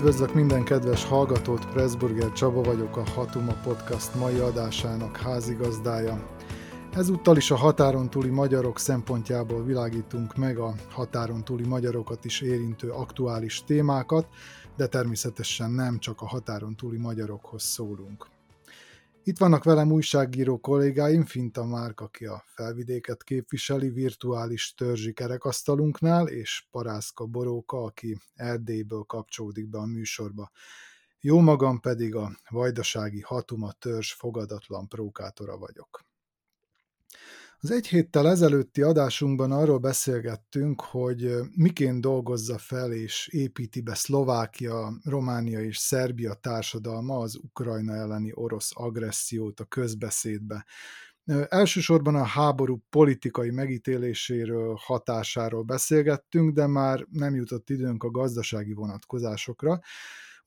Üdvözlök minden kedves hallgatót, Pressburger Csaba vagyok, a Hatuma Podcast mai adásának házigazdája. Ezúttal is a határon túli magyarok szempontjából világítunk meg a határon túli magyarokat is érintő aktuális témákat, de természetesen nem csak a határon túli magyarokhoz szólunk. Itt vannak velem újságíró kollégáim, Finta Márk, aki a felvidéket képviseli virtuális törzsi kerekasztalunknál, és Parászka Boróka, aki Erdélyből kapcsolódik be a műsorba. Jó magam pedig a vajdasági Hatuma törzs fogadatlan prókátora vagyok. Az egy héttel ezelőtti adásunkban arról beszélgettünk, hogy miként dolgozza fel és építi be Szlovákia, Románia és Szerbia társadalma az Ukrajna elleni orosz agressziót a közbeszédbe. Elsősorban a háború politikai megítéléséről, hatásáról beszélgettünk, de már nem jutott időnk a gazdasági vonatkozásokra.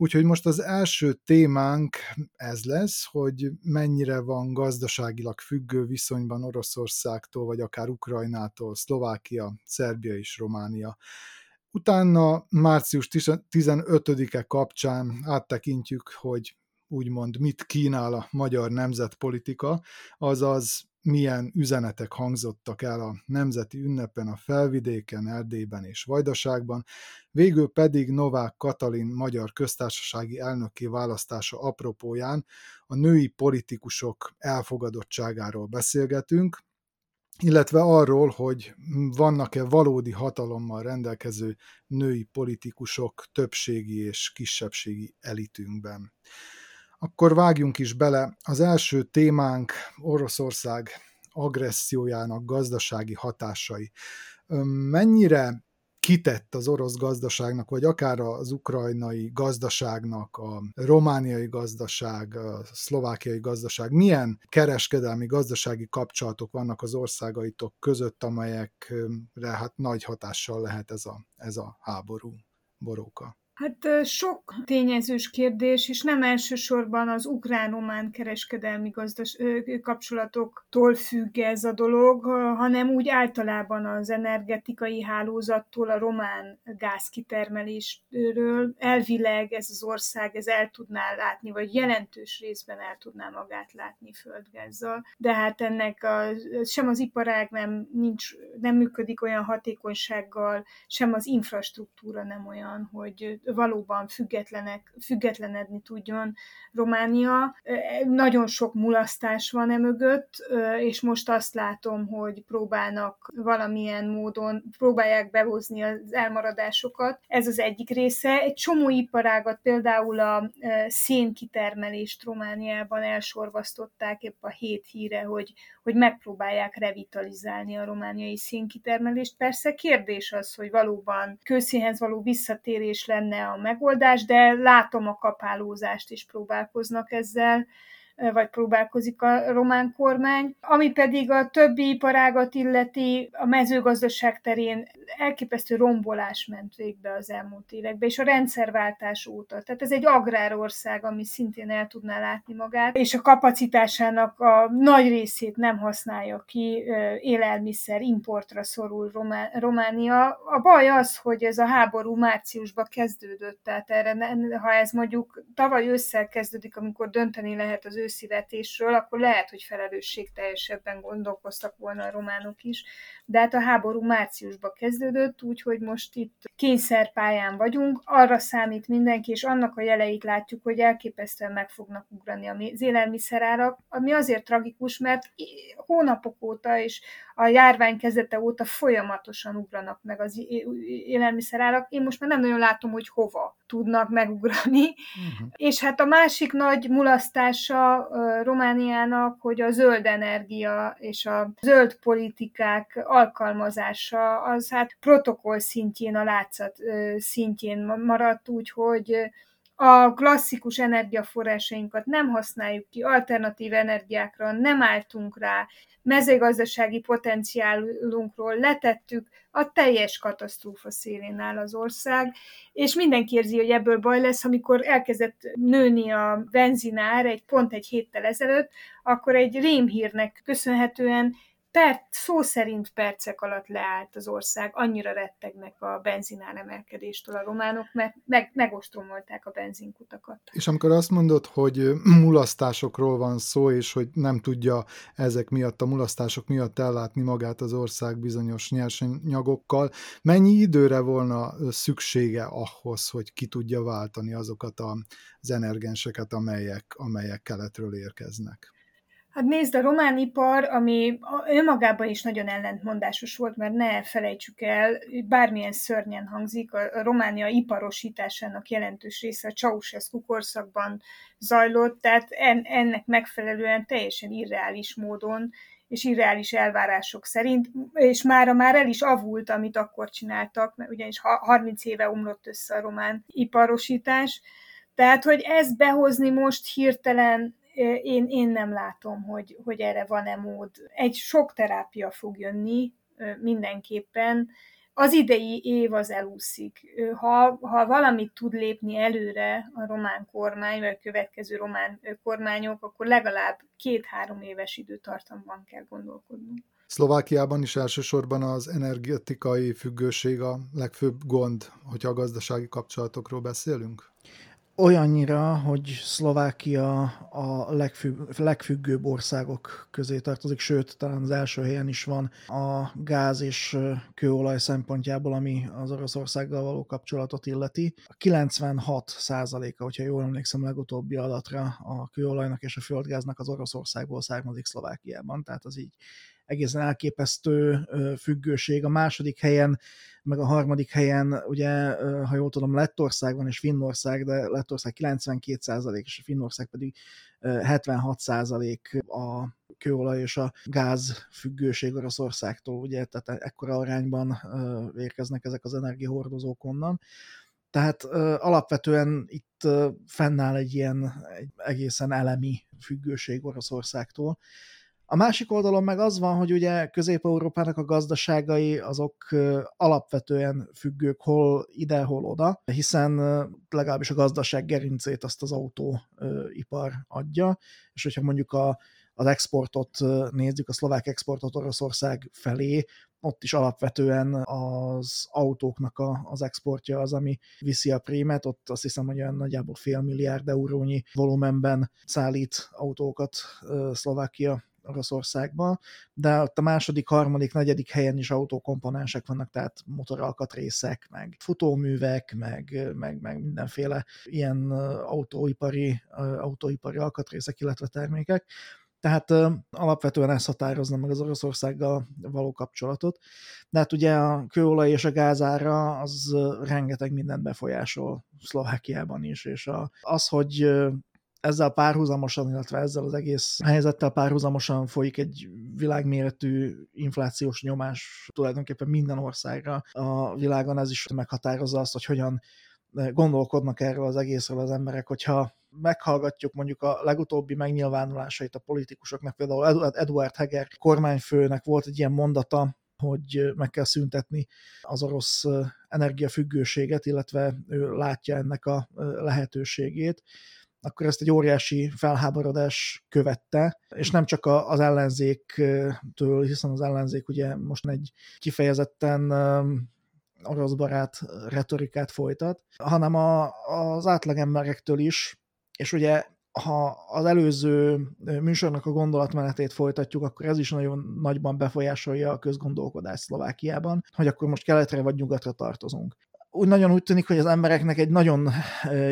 Úgyhogy most az első témánk ez lesz, hogy mennyire van gazdaságilag függő viszonyban Oroszországtól, vagy akár Ukrajnától, Szlovákia, Szerbia és Románia. Utána március 15-e kapcsán áttekintjük, hogy úgymond mit kínál a magyar nemzetpolitika, azaz milyen üzenetek hangzottak el a nemzeti ünnepen a felvidéken, Erdélyben és Vajdaságban, végül pedig Novák Katalin magyar köztársasági elnöki választása apropóján a női politikusok elfogadottságáról beszélgetünk, illetve arról, hogy vannak-e valódi hatalommal rendelkező női politikusok többségi és kisebbségi elitünkben. Akkor vágjunk is bele. Az első témánk Oroszország agressziójának gazdasági hatásai. Mennyire kitett az orosz gazdaságnak, vagy akár az ukrajnai gazdaságnak, a romániai gazdaság, a szlovákiai gazdaság, milyen kereskedelmi, gazdasági kapcsolatok vannak az országaitok között, amelyekre hát nagy hatással lehet ez a, ez a háború, boróka? Hát sok tényezős kérdés, és nem elsősorban az ukrán-román kereskedelmi gazdas, kapcsolatoktól függ ez a dolog, hanem úgy általában az energetikai hálózattól, a román gázkitermelésről. Elvileg ez az ország ez el tudná látni, vagy jelentős részben el tudná magát látni földgázzal, de hát ennek a, sem az iparág nem, nincs, nem működik olyan hatékonysággal, sem az infrastruktúra nem olyan, hogy valóban függetlenek, függetlenedni tudjon Románia. Nagyon sok mulasztás van e mögött, és most azt látom, hogy próbálnak valamilyen módon, próbálják behozni az elmaradásokat. Ez az egyik része. Egy csomó iparágat, például a szénkitermelést Romániában elsorvasztották épp a hét híre, hogy, hogy megpróbálják revitalizálni a romániai szénkitermelést. Persze kérdés az, hogy valóban kőszínhez való visszatérés lenne a megoldás, de látom a kapálózást is próbálkoznak ezzel vagy próbálkozik a román kormány. Ami pedig a többi iparágat illeti, a mezőgazdaság terén elképesztő rombolás ment végbe az elmúlt években, és a rendszerváltás óta. Tehát ez egy agrárország, ami szintén el tudná látni magát, és a kapacitásának a nagy részét nem használja ki, élelmiszer, importra szorul Romá- Románia. A baj az, hogy ez a háború márciusban kezdődött, tehát erre, ha ez mondjuk tavaly ősszel kezdődik, amikor dönteni lehet az őszivetésről, akkor lehet, hogy felelősségteljesebben gondolkoztak volna a románok is, de hát a háború márciusban kezdődött, úgyhogy most itt kényszerpályán vagyunk, arra számít mindenki, és annak a jeleit látjuk, hogy elképesztően meg fognak ugrani az élelmiszerárak, ami azért tragikus, mert hónapok óta és a járvány kezdete óta folyamatosan ugranak meg az élelmiszerárak. Én most már nem nagyon látom, hogy hova tudnak megugrani. Uh-huh. És hát a másik nagy mulasztása Romániának, hogy a zöld energia és a zöld politikák alkalmazása az hát protokoll szintjén, a látszat szintjén maradt, úgyhogy a klasszikus energiaforrásainkat nem használjuk ki, alternatív energiákra nem álltunk rá, mezőgazdasági potenciálunkról letettük, a teljes katasztrófa szélén áll az ország, és mindenki érzi, hogy ebből baj lesz, amikor elkezdett nőni a benzinár egy pont egy héttel ezelőtt, akkor egy rémhírnek köszönhetően per, szó szerint percek alatt leállt az ország, annyira rettegnek a benzinár emelkedéstől a románok, mert meg, megostromolták a benzinkutakat. És amikor azt mondod, hogy mulasztásokról van szó, és hogy nem tudja ezek miatt, a mulasztások miatt ellátni magát az ország bizonyos nyersanyagokkal, mennyi időre volna szüksége ahhoz, hogy ki tudja váltani azokat az energenseket, amelyek, amelyek keletről érkeznek? Hát nézd, a román ipar, ami önmagában is nagyon ellentmondásos volt, mert ne felejtsük el, bármilyen szörnyen hangzik, a Románia iparosításának jelentős része a Ceausescu korszakban zajlott, tehát ennek megfelelően teljesen irreális módon és irreális elvárások szerint, és mára már el is avult, amit akkor csináltak, mert ugyanis 30 éve omlott össze a román iparosítás, tehát, hogy ezt behozni most hirtelen én, én nem látom, hogy, hogy erre van-e mód. Egy sok terápia fog jönni mindenképpen, az idei év az elúszik. Ha, ha valamit tud lépni előre a román kormány, vagy a következő román kormányok, akkor legalább két-három éves időtartamban kell gondolkodnunk. Szlovákiában is elsősorban az energetikai függőség a legfőbb gond, hogyha a gazdasági kapcsolatokról beszélünk? Olyannyira, hogy Szlovákia a legfügg, legfüggőbb országok közé tartozik, sőt, talán az első helyen is van a gáz és kőolaj szempontjából, ami az Oroszországgal való kapcsolatot illeti. A 96 százaléka, hogyha jól emlékszem legutóbbi adatra, a kőolajnak és a földgáznak az Oroszországból származik Szlovákiában, tehát az így egészen elképesztő függőség. A második helyen, meg a harmadik helyen, ugye, ha jól tudom, Lettország van és Finnország, de Lettország 92% és a Finnország pedig 76% a kőolaj és a gáz függőség Oroszországtól, ugye, tehát ekkora arányban érkeznek ezek az energiahordozók onnan. Tehát alapvetően itt fennáll egy ilyen egy egészen elemi függőség Oroszországtól, a másik oldalon meg az van, hogy ugye Közép-Európának a gazdaságai azok alapvetően függők hol ide, hol oda, hiszen legalábbis a gazdaság gerincét azt az autóipar adja, és hogyha mondjuk a, az exportot nézzük, a szlovák exportot Oroszország felé, ott is alapvetően az autóknak a, az exportja az, ami viszi a prémet, ott azt hiszem, hogy olyan nagyjából fél milliárd eurónyi volumenben szállít autókat Szlovákia Oroszországban, de ott a második, harmadik, negyedik helyen is autókomponensek vannak, tehát motoralkatrészek, meg futóművek, meg, meg, meg mindenféle ilyen autóipari, autóipari alkatrészek, illetve termékek. Tehát uh, alapvetően ezt határozna meg az Oroszországgal való kapcsolatot. De hát ugye a kőolaj és a gázára az rengeteg mindent befolyásol Szlovákiában is, és a, az, hogy ezzel párhuzamosan, illetve ezzel az egész helyzettel párhuzamosan folyik egy világméretű inflációs nyomás. Tulajdonképpen minden országra a világon, ez is meghatározza azt, hogy hogyan gondolkodnak erről az egészről az emberek, hogyha meghallgatjuk mondjuk a legutóbbi megnyilvánulásait a politikusoknak, például Eduard Heger kormányfőnek volt egy ilyen mondata, hogy meg kell szüntetni az orosz energiafüggőséget, illetve ő látja ennek a lehetőségét akkor ezt egy óriási felháborodás követte, és nem csak az ellenzéktől, hiszen az ellenzék ugye most egy kifejezetten orosz barát retorikát folytat, hanem a, az átlagemberektől is, és ugye ha az előző műsornak a gondolatmenetét folytatjuk, akkor ez is nagyon nagyban befolyásolja a közgondolkodást Szlovákiában, hogy akkor most keletre vagy nyugatra tartozunk úgy nagyon úgy tűnik, hogy az embereknek egy nagyon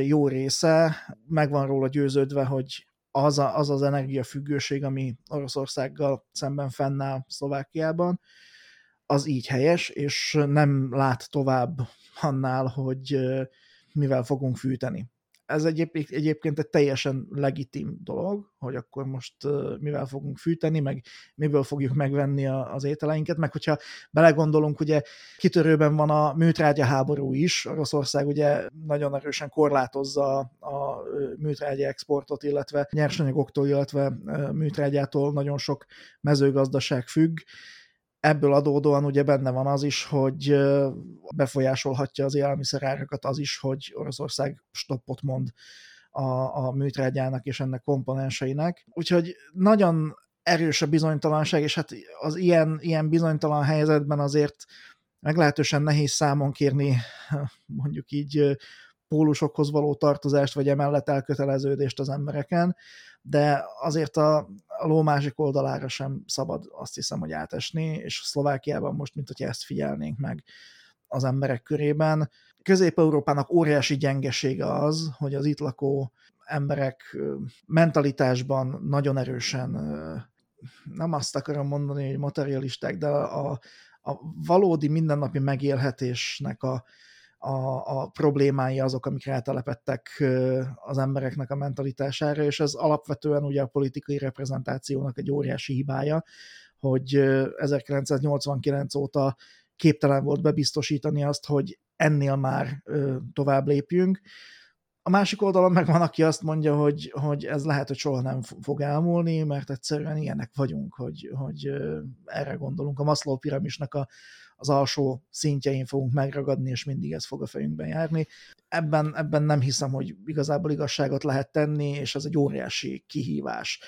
jó része meg van róla győződve, hogy az, a, az az energiafüggőség, ami Oroszországgal szemben fennáll Szlovákiában, az így helyes, és nem lát tovább annál, hogy mivel fogunk fűteni ez egyébként, egyébként egy teljesen legitim dolog, hogy akkor most mivel fogunk fűteni, meg miből fogjuk megvenni a, az ételeinket, meg hogyha belegondolunk, ugye kitörőben van a műtrágya háború is, Oroszország ugye nagyon erősen korlátozza a műtrágya exportot, illetve nyersanyagoktól, illetve műtrágyától nagyon sok mezőgazdaság függ, ebből adódóan ugye benne van az is, hogy befolyásolhatja az élelmiszerárakat az is, hogy Oroszország stoppot mond a, a műtrágyának és ennek komponenseinek. Úgyhogy nagyon erős a bizonytalanság, és hát az ilyen, ilyen bizonytalan helyzetben azért meglehetősen nehéz számon kérni mondjuk így pólusokhoz való tartozást, vagy emellett elköteleződést az embereken, de azért a, a ló másik oldalára sem szabad azt hiszem, hogy átesni, és Szlovákiában most, mint hogy ezt figyelnénk meg az emberek körében. Közép-Európának óriási gyengesége az, hogy az itt lakó emberek mentalitásban nagyon erősen, nem azt akarom mondani, hogy materialisták, de a, a valódi mindennapi megélhetésnek a, a, a problémái azok, amik rátelepettek az embereknek a mentalitására, és ez alapvetően ugye a politikai reprezentációnak egy óriási hibája, hogy 1989 óta képtelen volt bebiztosítani azt, hogy ennél már tovább lépjünk. A másik oldalon meg van, aki azt mondja, hogy, hogy ez lehet, hogy soha nem fog elmúlni, mert egyszerűen ilyenek vagyunk, hogy, hogy erre gondolunk. A Maslow piramisnak a, az alsó szintjein fogunk megragadni, és mindig ez fog a fejünkben járni. Ebben, ebben nem hiszem, hogy igazából igazságot lehet tenni, és ez egy óriási kihívás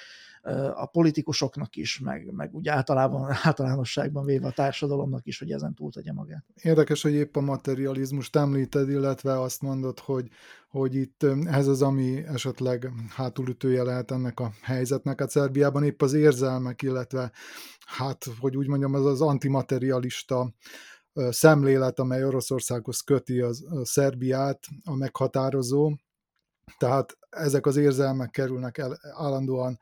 a politikusoknak is, meg, meg úgy általában, általánosságban véve a társadalomnak is, hogy ezen túl tegye magát. Érdekes, hogy épp a materializmust említed, illetve azt mondod, hogy, hogy itt ez az, ami esetleg hátulütője lehet ennek a helyzetnek. Hát Szerbiában épp az érzelmek, illetve hát, hogy úgy mondjam, ez az antimaterialista szemlélet, amely Oroszországhoz köti az, a Szerbiát, a meghatározó. Tehát ezek az érzelmek kerülnek el, állandóan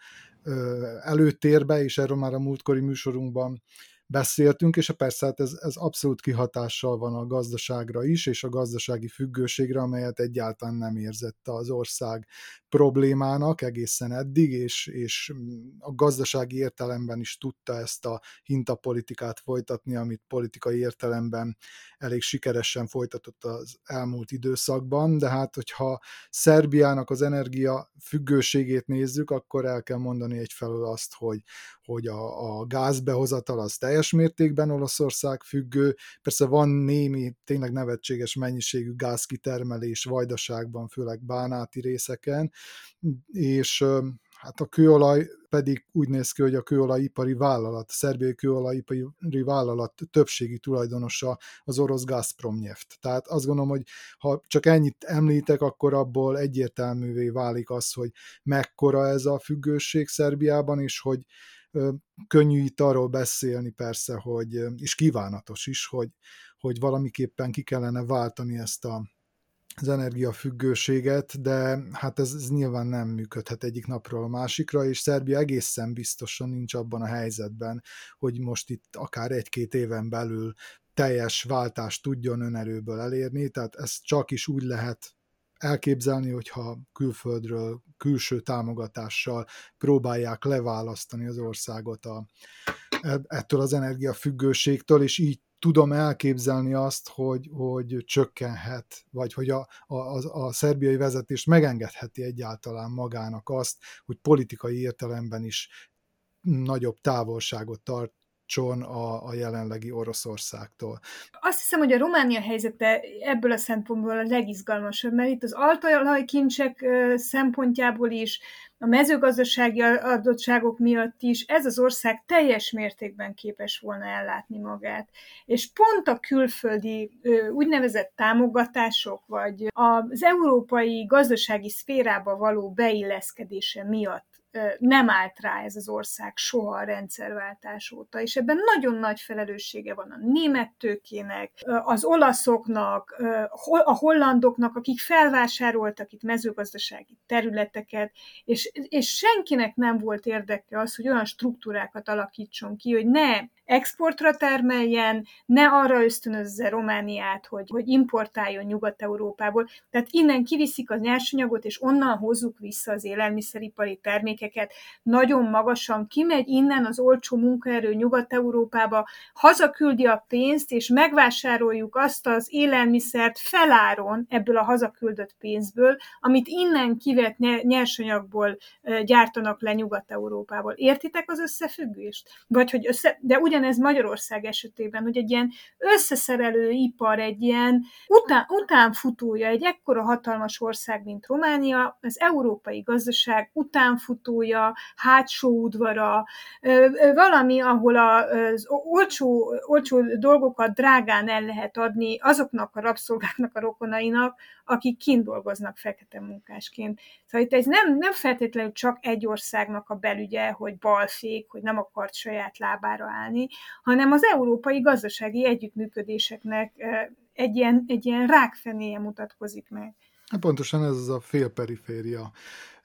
előtérbe, és erről már a múltkori műsorunkban beszéltünk, és persze hát ez, ez abszolút kihatással van a gazdaságra is, és a gazdasági függőségre, amelyet egyáltalán nem érzett az ország problémának egészen eddig, és, és a gazdasági értelemben is tudta ezt a hintapolitikát folytatni, amit politikai értelemben elég sikeresen folytatott az elmúlt időszakban, de hát hogyha Szerbiának az energia függőségét nézzük, akkor el kell mondani egyfelől azt, hogy, hogy a, a gázbehozatal az teljes mértékben Olaszország függő, persze van némi, tényleg nevetséges mennyiségű gázkitermelés Vajdaságban, főleg bánáti részeken, és hát a kőolaj pedig úgy néz ki, hogy a kőolajipari vállalat, a szerbiai kőolajipari vállalat többségi tulajdonosa az orosz Gazprom nyeft. Tehát azt gondolom, hogy ha csak ennyit említek, akkor abból egyértelművé válik az, hogy mekkora ez a függőség Szerbiában, és hogy könnyű itt arról beszélni persze, hogy, és kívánatos is, hogy, hogy valamiképpen ki kellene váltani ezt a, az energiafüggőséget, de hát ez, ez nyilván nem működhet egyik napról a másikra, és Szerbia egészen biztosan nincs abban a helyzetben, hogy most itt akár egy-két éven belül teljes váltást tudjon önerőből elérni, tehát ez csak is úgy lehet elképzelni, hogyha külföldről, külső támogatással próbálják leválasztani az országot a, e, ettől az energiafüggőségtől, és így tudom elképzelni azt, hogy, hogy csökkenhet, vagy hogy a, a, a, a szerbiai vezetés megengedheti egyáltalán magának azt, hogy politikai értelemben is nagyobb távolságot tart tartson a, a jelenlegi Oroszországtól. Azt hiszem, hogy a Románia helyzete ebből a szempontból a legizgalmasabb, mert itt az altalajkincsek szempontjából is, a mezőgazdasági adottságok miatt is ez az ország teljes mértékben képes volna ellátni magát. És pont a külföldi úgynevezett támogatások, vagy az európai gazdasági szférába való beilleszkedése miatt nem állt rá ez az ország soha a rendszerváltás óta, és ebben nagyon nagy felelőssége van a német tőkének, az olaszoknak, a hollandoknak, akik felvásároltak itt mezőgazdasági területeket, és, és senkinek nem volt érdeke az, hogy olyan struktúrákat alakítson ki, hogy ne exportra termeljen, ne arra ösztönözze Romániát, hogy, hogy importáljon Nyugat-Európából. Tehát innen kiviszik a nyersanyagot, és onnan hozzuk vissza az élelmiszeripari termékeket. Nagyon magasan kimegy innen az olcsó munkaerő Nyugat-Európába, hazaküldi a pénzt, és megvásároljuk azt az élelmiszert feláron ebből a hazaküldött pénzből, amit innen kivett nyersanyagból gyártanak le Nyugat-Európából. Értitek az összefüggést? Vagy hogy össze, de ugyan ugyanez Magyarország esetében, hogy egy ilyen összeszerelő ipar, egy ilyen után, utánfutója, egy ekkora hatalmas ország, mint Románia, az európai gazdaság utánfutó bemutatója, hátsó udvara, valami, ahol az olcsó, olcsó dolgokat drágán el lehet adni azoknak a rabszolgáknak, a rokonainak, akik kint dolgoznak fekete munkásként. Szóval itt ez nem, nem feltétlenül csak egy országnak a belügye, hogy balfék, hogy nem akart saját lábára állni, hanem az európai gazdasági együttműködéseknek egy ilyen, egy ilyen rákfenéje mutatkozik meg. Hát pontosan ez az a félperiféria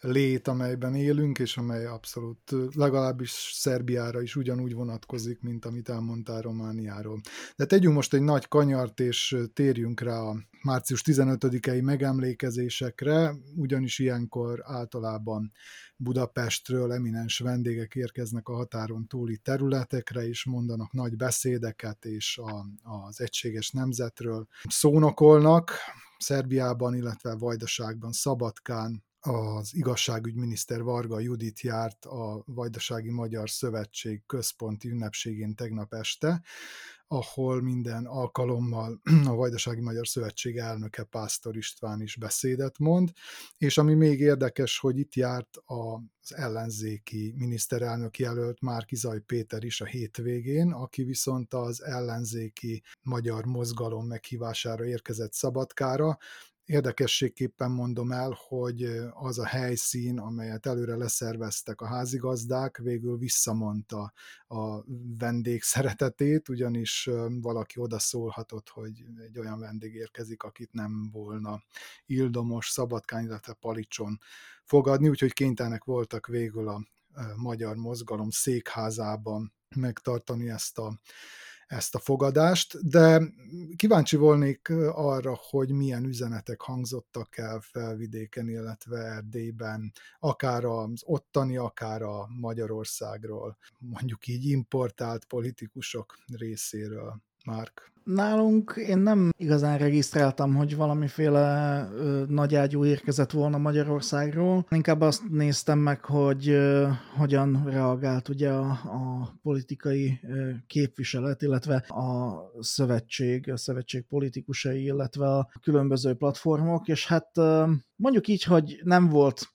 lét, amelyben élünk, és amely abszolút legalábbis Szerbiára is ugyanúgy vonatkozik, mint amit elmondtál Romániáról. De tegyünk most egy nagy kanyart, és térjünk rá a március 15-i megemlékezésekre, ugyanis ilyenkor általában Budapestről eminens vendégek érkeznek a határon túli területekre, és mondanak nagy beszédeket, és a, az egységes nemzetről szónokolnak. Szerbiában, illetve Vajdaságban, Szabadkán, az igazságügyminiszter Varga Judit járt a Vajdasági Magyar Szövetség központi ünnepségén tegnap este, ahol minden alkalommal a Vajdasági Magyar Szövetség elnöke Pásztor István is beszédet mond, és ami még érdekes, hogy itt járt az ellenzéki miniszterelnök jelölt Márkizaj Péter is a hétvégén, aki viszont az ellenzéki magyar mozgalom meghívására érkezett Szabadkára, Érdekességképpen mondom el, hogy az a helyszín, amelyet előre leszerveztek a házigazdák, végül visszamondta a vendég szeretetét, ugyanis valaki oda szólhatott, hogy egy olyan vendég érkezik, akit nem volna Ildomos, Szabadkán, illetve Palicson fogadni, úgyhogy kénytelenek voltak végül a magyar mozgalom székházában megtartani ezt a ezt a fogadást, de kíváncsi volnék arra, hogy milyen üzenetek hangzottak el felvidéken, illetve Erdélyben, akár az ottani, akár a Magyarországról, mondjuk így importált politikusok részéről. Márk? Nálunk én nem igazán regisztráltam, hogy valamiféle ö, nagyágyú érkezett volna Magyarországról. Inkább azt néztem meg, hogy ö, hogyan reagált ugye a, a politikai ö, képviselet, illetve a szövetség, a szövetség politikusai, illetve a különböző platformok, és hát ö, mondjuk így, hogy nem volt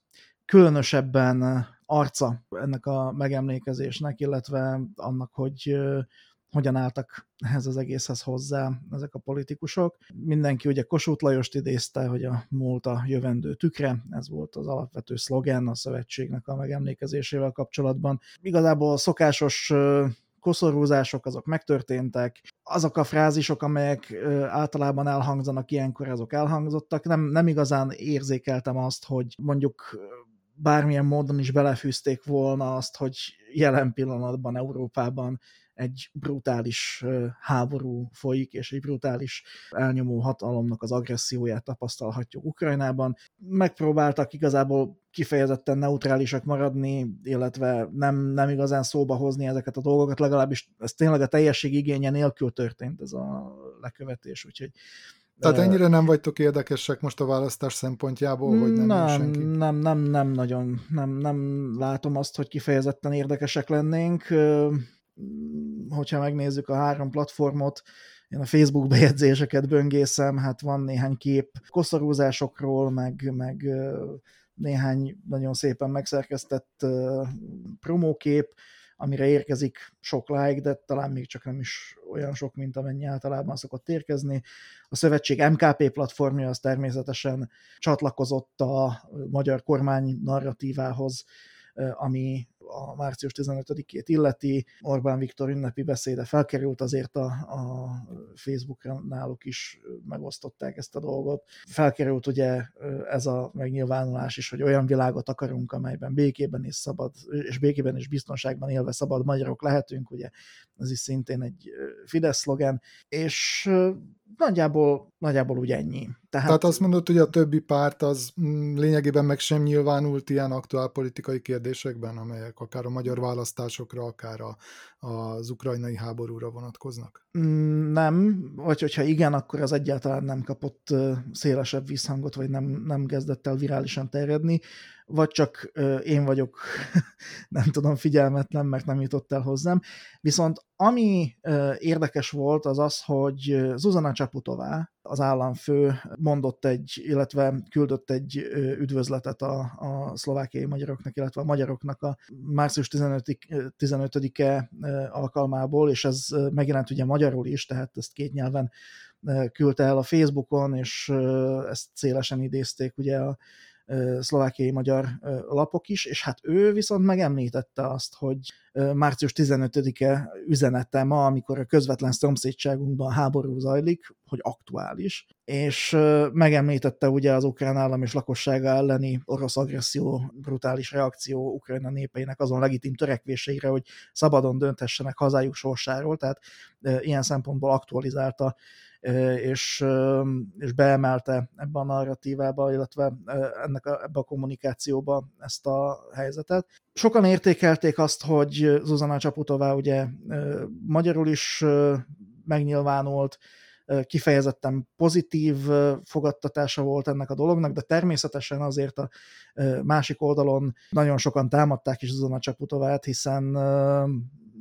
különösebben arca ennek a megemlékezésnek, illetve annak, hogy hogyan álltak ehhez az egészhez hozzá ezek a politikusok. Mindenki ugye Kossuth Lajost idézte, hogy a múlt a jövendő tükre, ez volt az alapvető szlogen a szövetségnek a megemlékezésével kapcsolatban. Igazából a szokásos koszorúzások azok megtörténtek, azok a frázisok, amelyek általában elhangzanak ilyenkor, azok elhangzottak. Nem, nem igazán érzékeltem azt, hogy mondjuk bármilyen módon is belefűzték volna azt, hogy jelen pillanatban Európában egy brutális háború folyik, és egy brutális elnyomó hatalomnak az agresszióját tapasztalhatjuk Ukrajnában. Megpróbáltak igazából kifejezetten neutrálisak maradni, illetve nem, nem igazán szóba hozni ezeket a dolgokat, legalábbis ez tényleg a teljesség igénye nélkül történt ez a lekövetés, úgyhogy tehát ennyire nem vagytok érdekesek most a választás szempontjából, hogy nem nem, senki? Nem, nem, nem nagyon, nem, nem látom azt, hogy kifejezetten érdekesek lennénk hogyha megnézzük a három platformot, én a Facebook bejegyzéseket böngészem, hát van néhány kép koszorúzásokról, meg, meg néhány nagyon szépen megszerkesztett promókép, amire érkezik sok like, de talán még csak nem is olyan sok, mint amennyi általában szokott érkezni. A szövetség MKP platformja az természetesen csatlakozott a magyar kormány narratívához, ami a március 15-ét illeti. Orbán Viktor ünnepi beszéde felkerült, azért a, a Facebookra náluk is megosztották ezt a dolgot. Felkerült ugye ez a megnyilvánulás is, hogy olyan világot akarunk, amelyben békében és szabad, és békében és biztonságban élve szabad magyarok lehetünk, ugye ez is szintén egy Fidesz szlogen, és nagyjából, nagyjából úgy ennyi. Tehát... Tehát azt mondod, hogy a többi párt az mm, lényegében meg sem nyilvánult ilyen aktuál politikai kérdésekben, amelyek akár a magyar választásokra, akár a, az ukrajnai háborúra vonatkoznak? Mm, nem, vagy hogyha igen, akkor az egyáltalán nem kapott szélesebb visszhangot, vagy nem, nem kezdett el virálisan terjedni. Vagy csak én vagyok, nem tudom, figyelmetlen, mert nem jutott el hozzám. Viszont ami érdekes volt, az az, hogy Zuzana Csaputová, az államfő mondott egy, illetve küldött egy üdvözletet a, a szlovákiai magyaroknak, illetve a magyaroknak a március 15-e alkalmából, és ez megjelent ugye magyarul is, tehát ezt két nyelven küldte el a Facebookon, és ezt szélesen idézték ugye a szlovákiai magyar lapok is, és hát ő viszont megemlítette azt, hogy március 15-e üzenete ma, amikor a közvetlen szomszédságunkban háború zajlik, hogy aktuális, és megemlítette ugye az ukrán állam és lakossága elleni orosz agresszió, brutális reakció Ukrajna népeinek azon legitim törekvéseire, hogy szabadon dönthessenek hazájuk sorsáról, tehát ilyen szempontból aktualizálta és, és beemelte ebbe a narratívába, illetve ennek a, ebbe a kommunikációba ezt a helyzetet. Sokan értékelték azt, hogy Zuzana Csaputová ugye magyarul is megnyilvánult, kifejezetten pozitív fogadtatása volt ennek a dolognak, de természetesen azért a másik oldalon nagyon sokan támadták is Zuzana Csaputovát, hiszen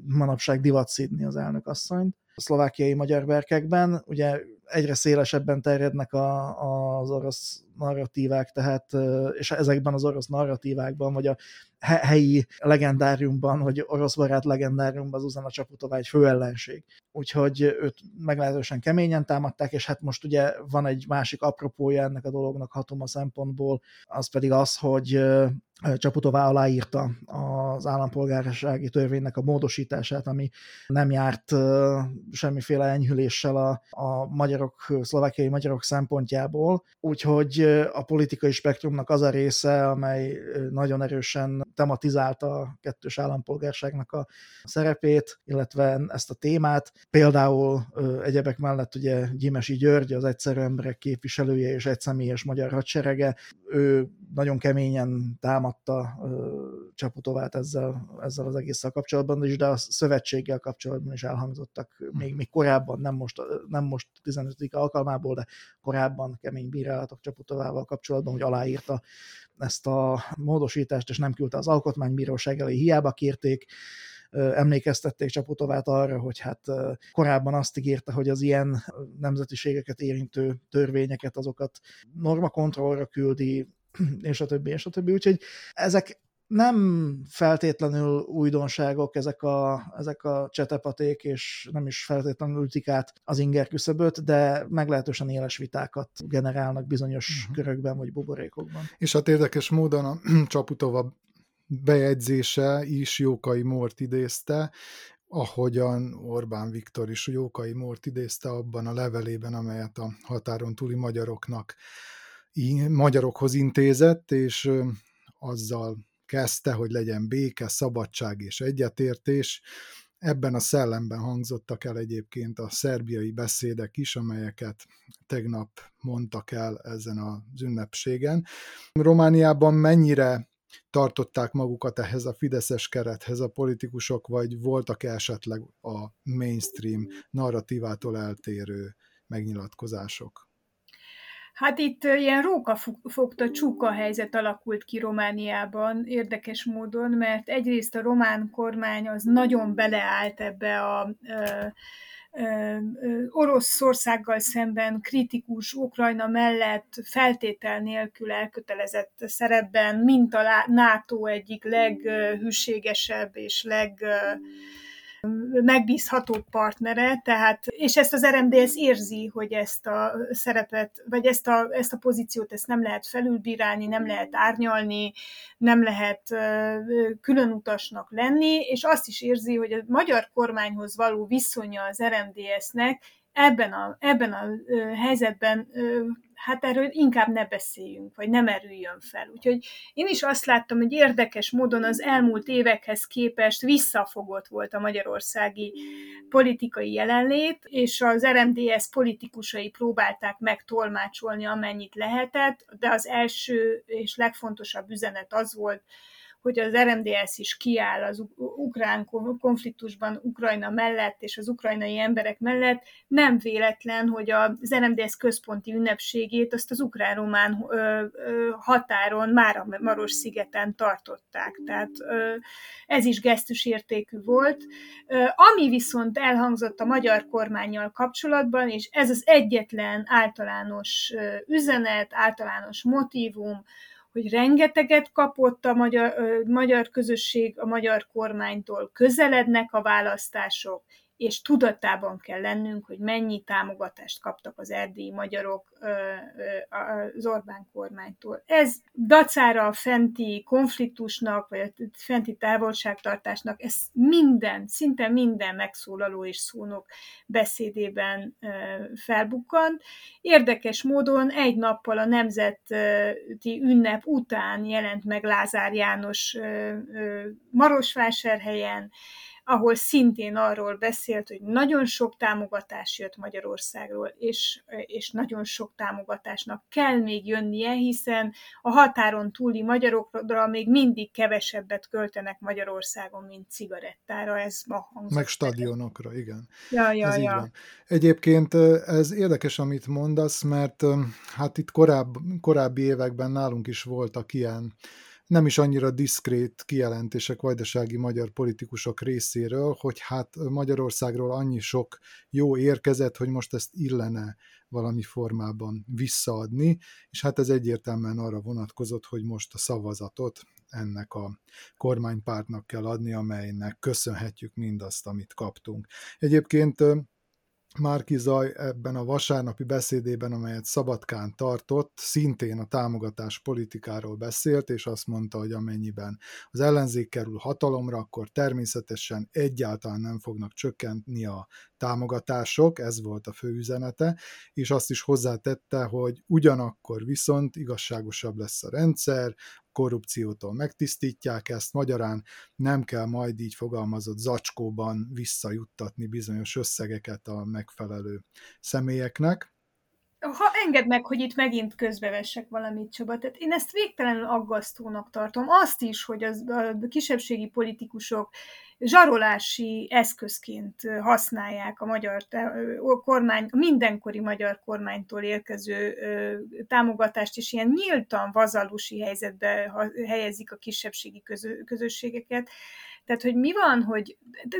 manapság divat szídni az elnök asszonyt a szlovákiai magyar berkekben. Ugye egyre szélesebben terjednek a, az orosz narratívák, tehát, és ezekben az orosz narratívákban, vagy a helyi legendáriumban, hogy orosz barát legendáriumban az Uzana Csaputová egy főellenség. Úgyhogy őt meglehetősen keményen támadták, és hát most ugye van egy másik apropója ennek a dolognak hatoma szempontból, az pedig az, hogy Csaputová aláírta az állampolgársági törvénynek a módosítását, ami nem járt semmiféle enyhüléssel a, a magyarok, szlovákiai magyarok szempontjából, úgyhogy a politikai spektrumnak az a része, amely nagyon erősen tematizálta a kettős állampolgárságnak a szerepét, illetve ezt a témát. Például egyebek mellett ugye Gyimesi György, az egyszerű emberek képviselője és egy személyes magyar hadserege, ő nagyon keményen támadta Csaputovát ezzel, ezzel az egésszel kapcsolatban is, de a szövetséggel kapcsolatban is elhangzottak hm. még, még korábban, nem most, nem most 15. alkalmából, de korábban kemény bírálatok Csaputovával kapcsolatban, hogy aláírta ezt a módosítást, és nem küldte az alkotmánybíróság elé, hiába kérték, emlékeztették Csaputovát arra, hogy hát korábban azt ígérte, hogy az ilyen nemzetiségeket érintő törvényeket, azokat normakontrollra küldi, és a többi, és a többi. Úgyhogy ezek nem feltétlenül újdonságok ezek a, ezek a csetepaték, és nem is feltétlenül ütik át az inger küszöböt, de meglehetősen éles vitákat generálnak bizonyos uh-huh. körökben vagy buborékokban. És hát érdekes módon a Csaputova bejegyzése is Jókai Mort idézte, ahogyan Orbán Viktor is Jókai Mort idézte abban a levelében, amelyet a határon túli magyaroknak magyarokhoz intézett, és azzal kezdte, hogy legyen béke, szabadság és egyetértés. Ebben a szellemben hangzottak el egyébként a szerbiai beszédek is, amelyeket tegnap mondtak el ezen az ünnepségen. Romániában mennyire tartották magukat ehhez a fideszes kerethez a politikusok, vagy voltak -e esetleg a mainstream narratívától eltérő megnyilatkozások? Hát itt ilyen rókafogta csúka helyzet alakult ki Romániában érdekes módon, mert egyrészt a román kormány az nagyon beleállt ebbe a Oroszországgal szemben kritikus Ukrajna mellett feltétel nélkül elkötelezett szerepben, mint a NATO egyik leghűségesebb és leg megbízható partnere, tehát, és ezt az RMDS érzi, hogy ezt a szerepet, vagy ezt a, ezt a pozíciót ezt nem lehet felülbírálni, nem lehet árnyalni, nem lehet külön utasnak lenni, és azt is érzi, hogy a magyar kormányhoz való viszonya az RMDS-nek ebben a, ebben a helyzetben hát erről inkább ne beszéljünk, vagy nem erüljön fel. Úgyhogy én is azt láttam, hogy érdekes módon az elmúlt évekhez képest visszafogott volt a magyarországi politikai jelenlét, és az RMDS politikusai próbálták meg tolmácsolni amennyit lehetett, de az első és legfontosabb üzenet az volt, hogy az RMDS is kiáll az ukrán konfliktusban Ukrajna mellett és az ukrajnai emberek mellett, nem véletlen, hogy az RMDS központi ünnepségét azt az ukrán-román határon, már a Maros szigeten tartották. Tehát ez is gesztusértékű volt. Ami viszont elhangzott a magyar kormányjal kapcsolatban, és ez az egyetlen általános üzenet, általános motívum, hogy rengeteget kapott a magyar, magyar közösség a magyar kormánytól, közelednek a választások, és tudatában kell lennünk, hogy mennyi támogatást kaptak az erdélyi magyarok az Orbán kormánytól. Ez dacára a fenti konfliktusnak, vagy a fenti távolságtartásnak, ez minden, szinte minden megszólaló és szónok beszédében felbukkant. Érdekes módon egy nappal a nemzeti ünnep után jelent meg Lázár János Marosvásárhelyen, ahol szintén arról beszélt, hogy nagyon sok támogatás jött Magyarországról, és, és nagyon sok támogatásnak kell még jönnie, hiszen a határon túli magyarokra még mindig kevesebbet költenek Magyarországon, mint cigarettára, ez ma hangzott. Meg stadionokra, igen. Ja, ja, ez ja. Egyébként ez érdekes, amit mondasz, mert hát itt korább, korábbi években nálunk is voltak ilyen nem is annyira diszkrét kijelentések vajdasági magyar politikusok részéről, hogy hát Magyarországról annyi sok jó érkezett, hogy most ezt illene valami formában visszaadni, és hát ez egyértelműen arra vonatkozott, hogy most a szavazatot ennek a kormánypártnak kell adni, amelynek köszönhetjük mindazt, amit kaptunk. Egyébként Márki Zaj ebben a vasárnapi beszédében, amelyet Szabadkán tartott, szintén a támogatás politikáról beszélt, és azt mondta, hogy amennyiben az ellenzék kerül hatalomra, akkor természetesen egyáltalán nem fognak csökkenni a támogatások, ez volt a fő üzenete, és azt is hozzátette, hogy ugyanakkor viszont igazságosabb lesz a rendszer, korrupciótól megtisztítják ezt, magyarán nem kell majd így fogalmazott zacskóban visszajuttatni bizonyos összegeket a megfelelő személyeknek. Ha engedd meg, hogy itt megint közbevessek valamit, Csaba, tehát én ezt végtelenül aggasztónak tartom. Azt is, hogy az, a kisebbségi politikusok zsarolási eszközként használják a magyar kormány, a mindenkori magyar kormánytól érkező támogatást, és ilyen nyíltan vazalusi helyzetbe helyezik a kisebbségi közösségeket. Tehát, hogy mi van, hogy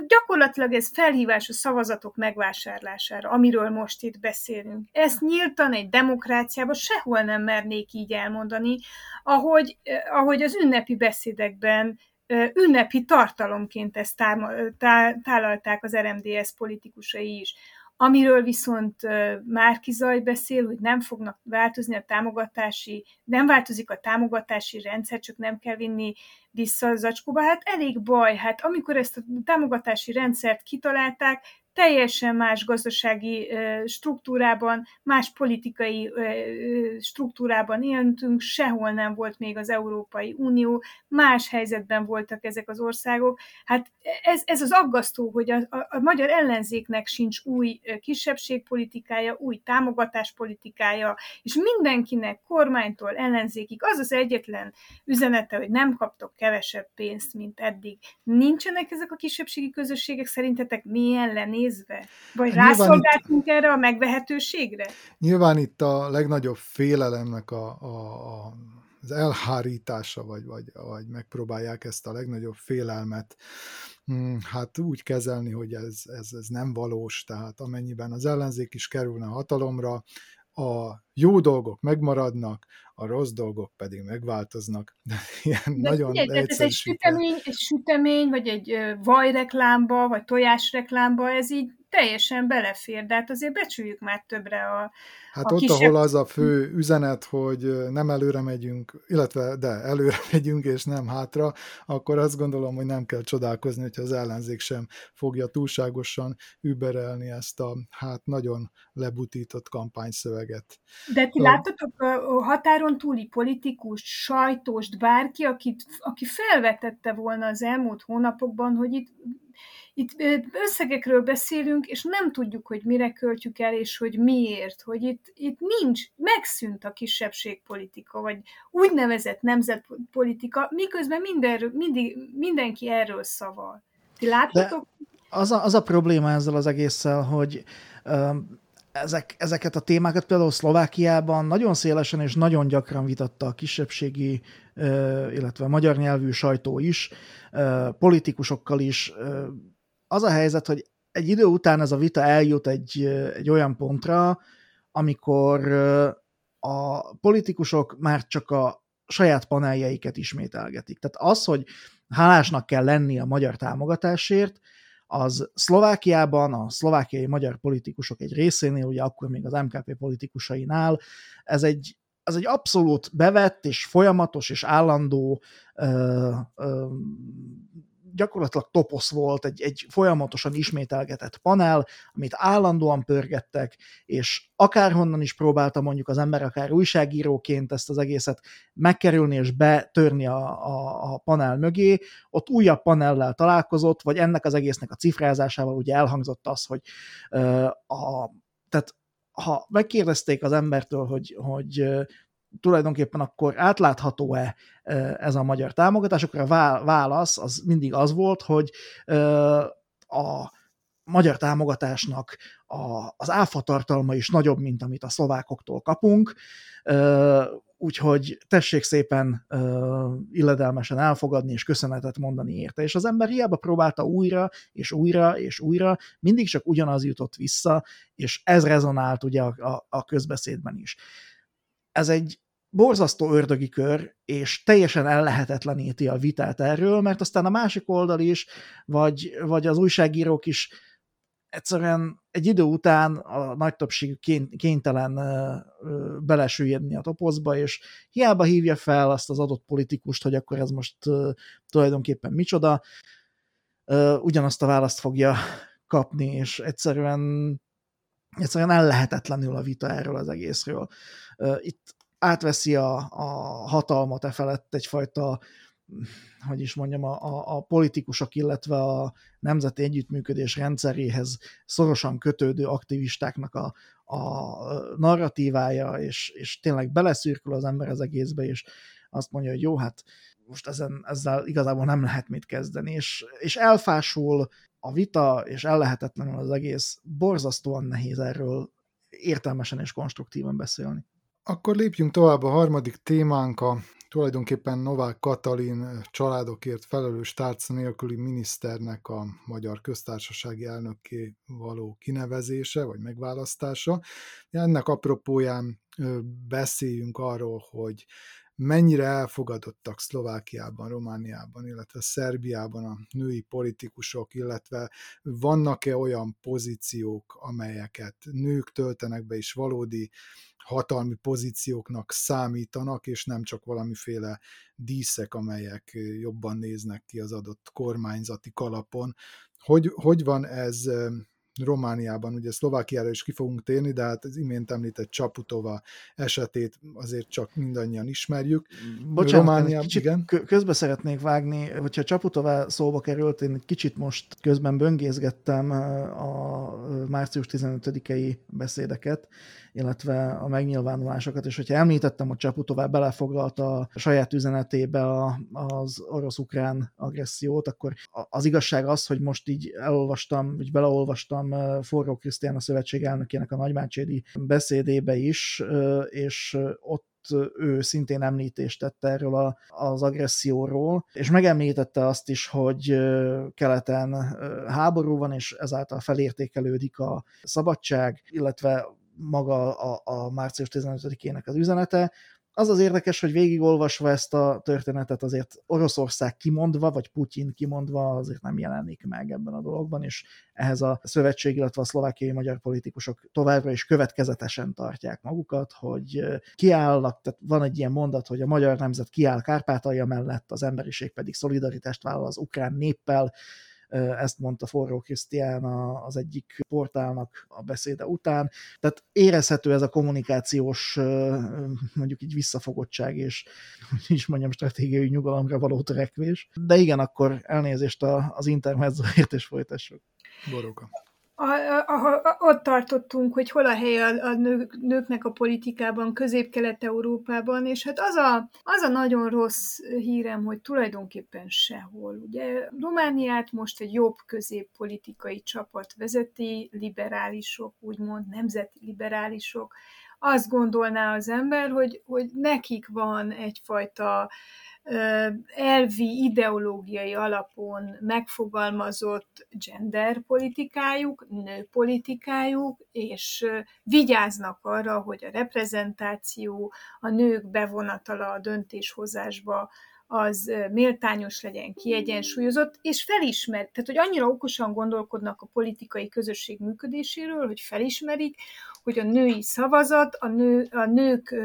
gyakorlatilag ez felhívás a szavazatok megvásárlására, amiről most itt beszélünk. Ezt nyíltan egy demokráciában sehol nem mernék így elmondani, ahogy, ahogy az ünnepi beszédekben ünnepi tartalomként ezt tálalták az RMDS politikusai is. Amiről viszont Márki Zaj beszél, hogy nem fognak változni a támogatási, nem változik a támogatási rendszer, csak nem kell vinni vissza a zacskóba. Hát elég baj, hát amikor ezt a támogatási rendszert kitalálták, teljesen más gazdasági struktúrában, más politikai struktúrában éltünk, sehol nem volt még az Európai Unió, más helyzetben voltak ezek az országok. Hát ez, ez az aggasztó, hogy a, a, a magyar ellenzéknek sincs új kisebbségpolitikája, új támogatáspolitikája, és mindenkinek kormánytól ellenzékig az az egyetlen üzenete, hogy nem kaptok kevesebb pénzt, mint eddig. Nincsenek ezek a kisebbségi közösségek szerintetek milyen lenni nézve? Vagy hát rászolgáltunk itt, erre a megvehetőségre? Nyilván itt a legnagyobb félelemnek a, a, a az elhárítása, vagy, vagy, vagy megpróbálják ezt a legnagyobb félelmet hm, hát úgy kezelni, hogy ez, ez, ez nem valós, tehát amennyiben az ellenzék is kerülne hatalomra, a jó dolgok megmaradnak, a rossz dolgok pedig megváltoznak. De ilyen De nagyon ugye, ez egy sütemény, egy sütemény, vagy egy vajreklámba, vagy tojásreklámba, ez így teljesen belefér, de hát azért becsüljük már többre a Hát a ott, kisebb... ahol az a fő üzenet, hogy nem előre megyünk, illetve de előre megyünk, és nem hátra, akkor azt gondolom, hogy nem kell csodálkozni, hogyha az ellenzék sem fogja túlságosan überelni ezt a hát nagyon lebutított kampányszöveget. De ti láttatok határon túli politikus, sajtóst, bárki, akit, aki felvetette volna az elmúlt hónapokban, hogy itt itt összegekről beszélünk, és nem tudjuk, hogy mire költjük el, és hogy miért, hogy itt, itt nincs, megszűnt a kisebbségpolitika, vagy úgynevezett nemzetpolitika, miközben mindenről, mindig, mindenki erről szaval. Ti láthatok? De az a, az a probléma ezzel az egésszel, hogy um, ezek, ezeket a témákat például Szlovákiában nagyon szélesen és nagyon gyakran vitatta a kisebbségi, illetve magyar nyelvű sajtó is, politikusokkal is. Az a helyzet, hogy egy idő után ez a vita eljut egy, egy olyan pontra, amikor a politikusok már csak a saját paneljeiket ismételgetik. Tehát az, hogy hálásnak kell lenni a magyar támogatásért, az Szlovákiában a szlovákiai magyar politikusok egy részénél, ugye akkor még az MKP politikusainál, ez egy, ez egy abszolút bevett és folyamatos és állandó ö, ö, gyakorlatilag toposz volt, egy, egy folyamatosan ismételgetett panel, amit állandóan pörgettek, és akárhonnan is próbálta mondjuk az ember, akár újságíróként ezt az egészet megkerülni és betörni a, a, a panel mögé, ott újabb panellel találkozott, vagy ennek az egésznek a cifrázásával ugye elhangzott az, hogy uh, a, tehát ha megkérdezték az embertől, hogy, hogy tulajdonképpen akkor átlátható-e ez a magyar támogatás, akkor a válasz az mindig az volt, hogy a magyar támogatásnak a, az áfa tartalma is nagyobb, mint amit a szlovákoktól kapunk, úgyhogy tessék szépen illedelmesen elfogadni és köszönetet mondani érte. És az ember hiába próbálta újra, és újra, és újra, mindig csak ugyanaz jutott vissza, és ez rezonált ugye a, a, a közbeszédben is ez egy borzasztó ördögi kör, és teljesen ellehetetleníti a vitát erről, mert aztán a másik oldal is, vagy, vagy az újságírók is egyszerűen egy idő után a nagy többségük kénytelen belesüllyedni a topozba, és hiába hívja fel azt az adott politikust, hogy akkor ez most tulajdonképpen micsoda, ugyanazt a választ fogja kapni, és egyszerűen egyszerűen ellehetetlenül a vita erről az egészről. Itt átveszi a, a hatalmat e felett egyfajta hogy is mondjam, a, a, politikusok, illetve a nemzeti együttműködés rendszeréhez szorosan kötődő aktivistáknak a, a narratívája, és, és tényleg beleszürkül az ember az egészbe, és azt mondja, hogy jó, hát most ezen, ezzel igazából nem lehet mit kezdeni, és, és elfásul a vita, és ellehetetlenül az egész, borzasztóan nehéz erről értelmesen és konstruktívan beszélni. Akkor lépjünk tovább a harmadik témánk, a tulajdonképpen Novák Katalin családokért felelős tárca nélküli miniszternek a magyar köztársasági elnökké való kinevezése, vagy megválasztása. Ennek apropóján beszéljünk arról, hogy mennyire elfogadottak Szlovákiában, Romániában, illetve Szerbiában a női politikusok, illetve vannak-e olyan pozíciók, amelyeket nők töltenek be, és valódi hatalmi pozícióknak számítanak, és nem csak valamiféle díszek, amelyek jobban néznek ki az adott kormányzati kalapon. Hogy, hogy van ez Romániában, ugye Szlovákiára is ki fogunk térni, de hát az imént említett Csaputova esetét azért csak mindannyian ismerjük. Bocsánat, Romániában, kicsit igen? közbe szeretnék vágni, hogyha Csaputova szóba került, én egy kicsit most közben böngészgettem a március 15-i beszédeket, illetve a megnyilvánulásokat, és hogyha említettem, hogy Csaputová belefoglalta a saját üzenetébe a, az orosz-ukrán agressziót, akkor az igazság az, hogy most így elolvastam, vagy beleolvastam Forró Krisztián a szövetség elnökének a nagymácsédi beszédébe is, és ott ő szintén említést tette erről a, az agresszióról, és megemlítette azt is, hogy keleten háború van, és ezáltal felértékelődik a szabadság, illetve maga a, a március 15-ének az üzenete. Az az érdekes, hogy végigolvasva ezt a történetet azért Oroszország kimondva, vagy Putyin kimondva azért nem jelenik meg ebben a dologban, és ehhez a szövetség, illetve a szlovákiai magyar politikusok továbbra is következetesen tartják magukat, hogy kiállnak, tehát van egy ilyen mondat, hogy a magyar nemzet kiáll Kárpátalja mellett, az emberiség pedig szolidaritást vállal az ukrán néppel, ezt mondta Forró Krisztián az egyik portálnak a beszéde után. Tehát érezhető ez a kommunikációs mondjuk így visszafogottság és hogy is mondjam stratégiai nyugalomra való törekvés. De igen, akkor elnézést az intermezzoért és folytassuk. Boróka a, a, a, ott tartottunk, hogy hol a hely a, a nők, nőknek a politikában, közép-kelet-európában, és hát az a, az a nagyon rossz hírem, hogy tulajdonképpen sehol. Ugye Romániát most egy jobb középpolitikai csapat vezeti, liberálisok, úgymond nemzeti liberálisok. Azt gondolná az ember, hogy, hogy nekik van egyfajta elvi ideológiai alapon megfogalmazott genderpolitikájuk, nőpolitikájuk, és vigyáznak arra, hogy a reprezentáció, a nők bevonatala a döntéshozásba az méltányos legyen, kiegyensúlyozott, és felismer, tehát hogy annyira okosan gondolkodnak a politikai közösség működéséről, hogy felismerik, hogy a női szavazat, a, nő, a nők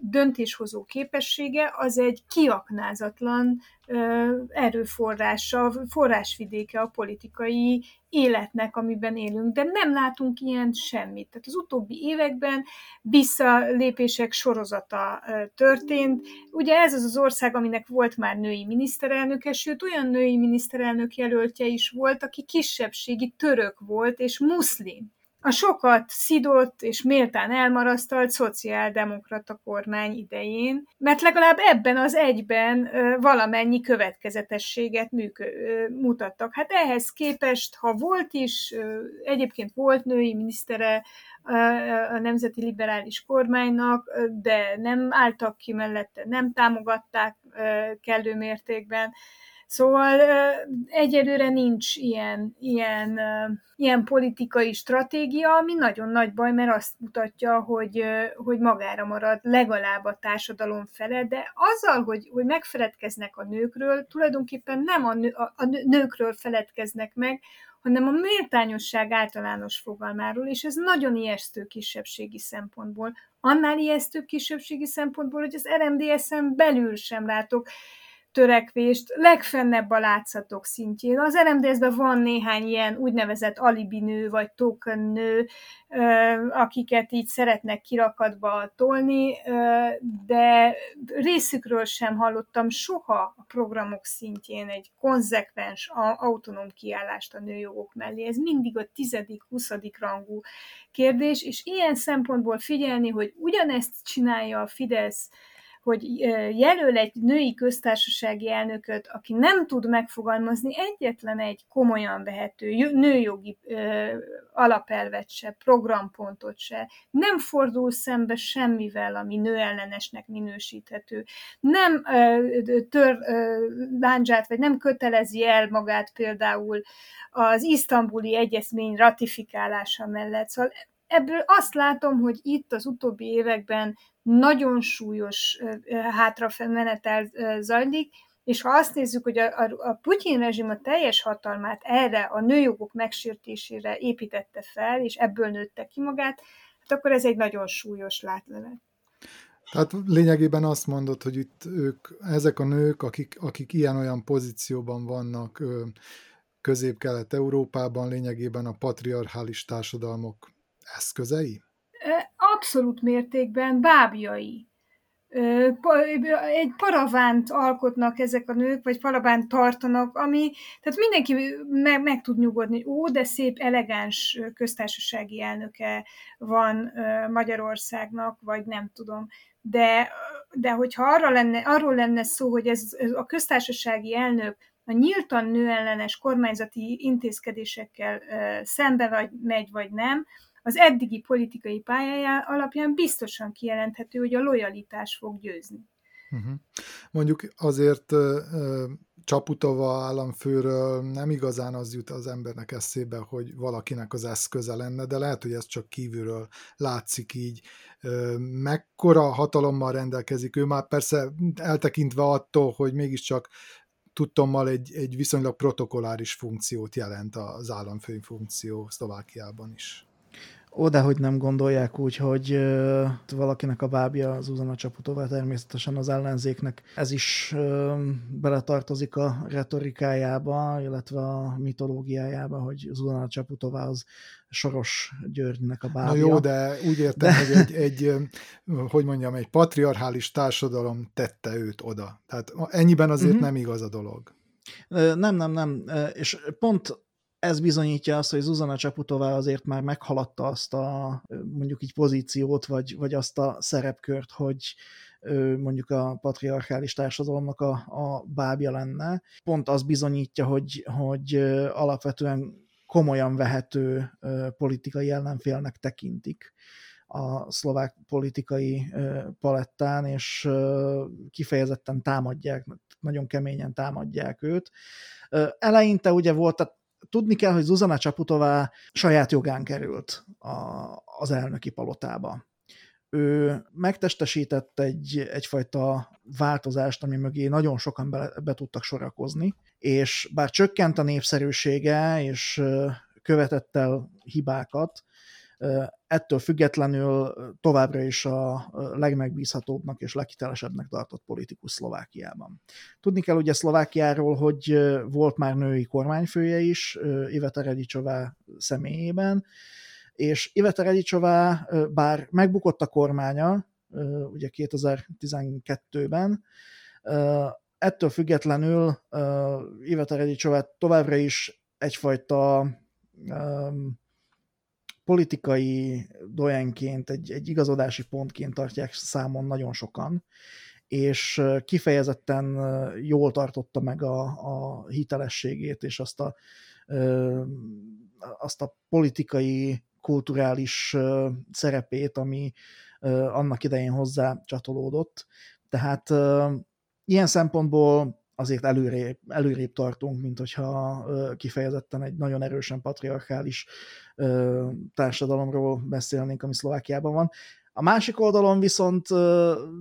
döntéshozó képessége az egy kiaknázatlan ö, erőforrása, forrásvidéke a politikai életnek, amiben élünk, de nem látunk ilyen semmit. Tehát az utóbbi években visszalépések sorozata történt. Ugye ez az az ország, aminek volt már női miniszterelnöke, sőt olyan női miniszterelnök jelöltje is volt, aki kisebbségi török volt és muszlim a sokat szidott és méltán elmarasztalt szociáldemokrata kormány idején, mert legalább ebben az egyben valamennyi következetességet mutattak. Hát ehhez képest, ha volt is, egyébként volt női minisztere a Nemzeti Liberális Kormánynak, de nem álltak ki mellette, nem támogatták kellő mértékben, Szóval egyelőre nincs ilyen, ilyen, ilyen politikai stratégia, ami nagyon nagy baj, mert azt mutatja, hogy, hogy magára marad legalább a társadalom fele, de azzal, hogy, hogy megfeledkeznek a nőkről, tulajdonképpen nem a, nő, a nőkről feledkeznek meg, hanem a méltányosság általános fogalmáról, és ez nagyon ijesztő kisebbségi szempontból. Annál ijesztő kisebbségi szempontból, hogy az RMDSZ-en belül sem látok törekvést legfennebb a látszatok szintjén. Az RMDS-ben van néhány ilyen úgynevezett alibinő vagy token nő, akiket így szeretnek kirakatba tolni, de részükről sem hallottam soha a programok szintjén egy konzekvens, autonóm kiállást a nőjogok mellé. Ez mindig a tizedik, huszadik rangú kérdés, és ilyen szempontból figyelni, hogy ugyanezt csinálja a Fidesz hogy jelöl egy női köztársasági elnököt, aki nem tud megfogalmazni egyetlen egy komolyan vehető nőjogi alapelvet se, programpontot se, nem fordul szembe semmivel, ami nőellenesnek minősíthető, nem tör láncsát, vagy nem kötelezi el magát például az isztambuli egyezmény ratifikálása mellett. Szóval ebből azt látom, hogy itt az utóbbi években nagyon súlyos hátramenetel zajlik, és ha azt nézzük, hogy a, a, a Putyin rezsim a teljes hatalmát erre a nőjogok megsértésére építette fel, és ebből nőtte ki magát, hát akkor ez egy nagyon súlyos látlelet. Tehát lényegében azt mondod, hogy itt ők, ezek a nők, akik, akik ilyen-olyan pozícióban vannak közép-kelet-európában, lényegében a patriarchális társadalmok eszközei? abszolút mértékben bábjai. Egy paravánt alkotnak ezek a nők, vagy paravánt tartanak, ami, tehát mindenki meg, meg tud nyugodni, ó, de szép, elegáns köztársasági elnöke van Magyarországnak, vagy nem tudom. De, de hogyha arra lenne, arról lenne szó, hogy ez a köztársasági elnök a nyíltan nőellenes kormányzati intézkedésekkel szembe vagy megy, vagy nem, az eddigi politikai pályája alapján biztosan kijelenthető, hogy a lojalitás fog győzni. Uh-huh. Mondjuk azért uh, Csaputova államfőről nem igazán az jut az embernek eszébe, hogy valakinek az eszköze lenne, de lehet, hogy ez csak kívülről látszik így. Mekkora hatalommal rendelkezik ő már persze eltekintve attól, hogy mégiscsak tudtommal egy, egy viszonylag protokoláris funkciót jelent az államfői funkció Szlovákiában is Ó, de hogy nem gondolják úgy, hogy uh, valakinek a bábja Zuzana Csaputová természetesen az ellenzéknek. Ez is uh, beletartozik a retorikájába, illetve a mitológiájába, hogy Zuzana Csaputová az Soros Györgynek a bábja. Na jó, de úgy értem, de... hogy egy, egy, hogy mondjam, egy patriarchális társadalom tette őt oda. Tehát ennyiben azért uh-huh. nem igaz a dolog. Nem, nem, nem. És pont ez bizonyítja azt, hogy Zuzana Csaputová azért már meghaladta azt a mondjuk így pozíciót, vagy, vagy azt a szerepkört, hogy mondjuk a patriarchális társadalomnak a, a bábja lenne. Pont az bizonyítja, hogy, hogy alapvetően komolyan vehető politikai ellenfélnek tekintik a szlovák politikai palettán, és kifejezetten támadják, nagyon keményen támadják őt. Eleinte ugye volt, tehát tudni kell, hogy Zuzana Csaputová saját jogán került a, az elnöki palotába. Ő megtestesített egy, egyfajta változást, ami mögé nagyon sokan be, be tudtak sorakozni, és bár csökkent a népszerűsége, és követett el hibákat, ettől függetlenül továbbra is a legmegbízhatóbbnak és leghitelesebbnek tartott politikus Szlovákiában. Tudni kell ugye Szlovákiáról, hogy volt már női kormányfője is, Iveta Redicsová személyében, és Iveta Redicsová, bár megbukott a kormánya, ugye 2012-ben, ettől függetlenül Iveta Redicsová továbbra is egyfajta politikai dojenként, egy, egy igazodási pontként tartják számon nagyon sokan, és kifejezetten jól tartotta meg a, a hitelességét, és azt a, azt a politikai, kulturális szerepét, ami annak idején hozzá csatolódott. Tehát ilyen szempontból azért előrébb, előrébb tartunk, mint hogyha kifejezetten egy nagyon erősen patriarchális társadalomról beszélnénk, ami Szlovákiában van. A másik oldalon viszont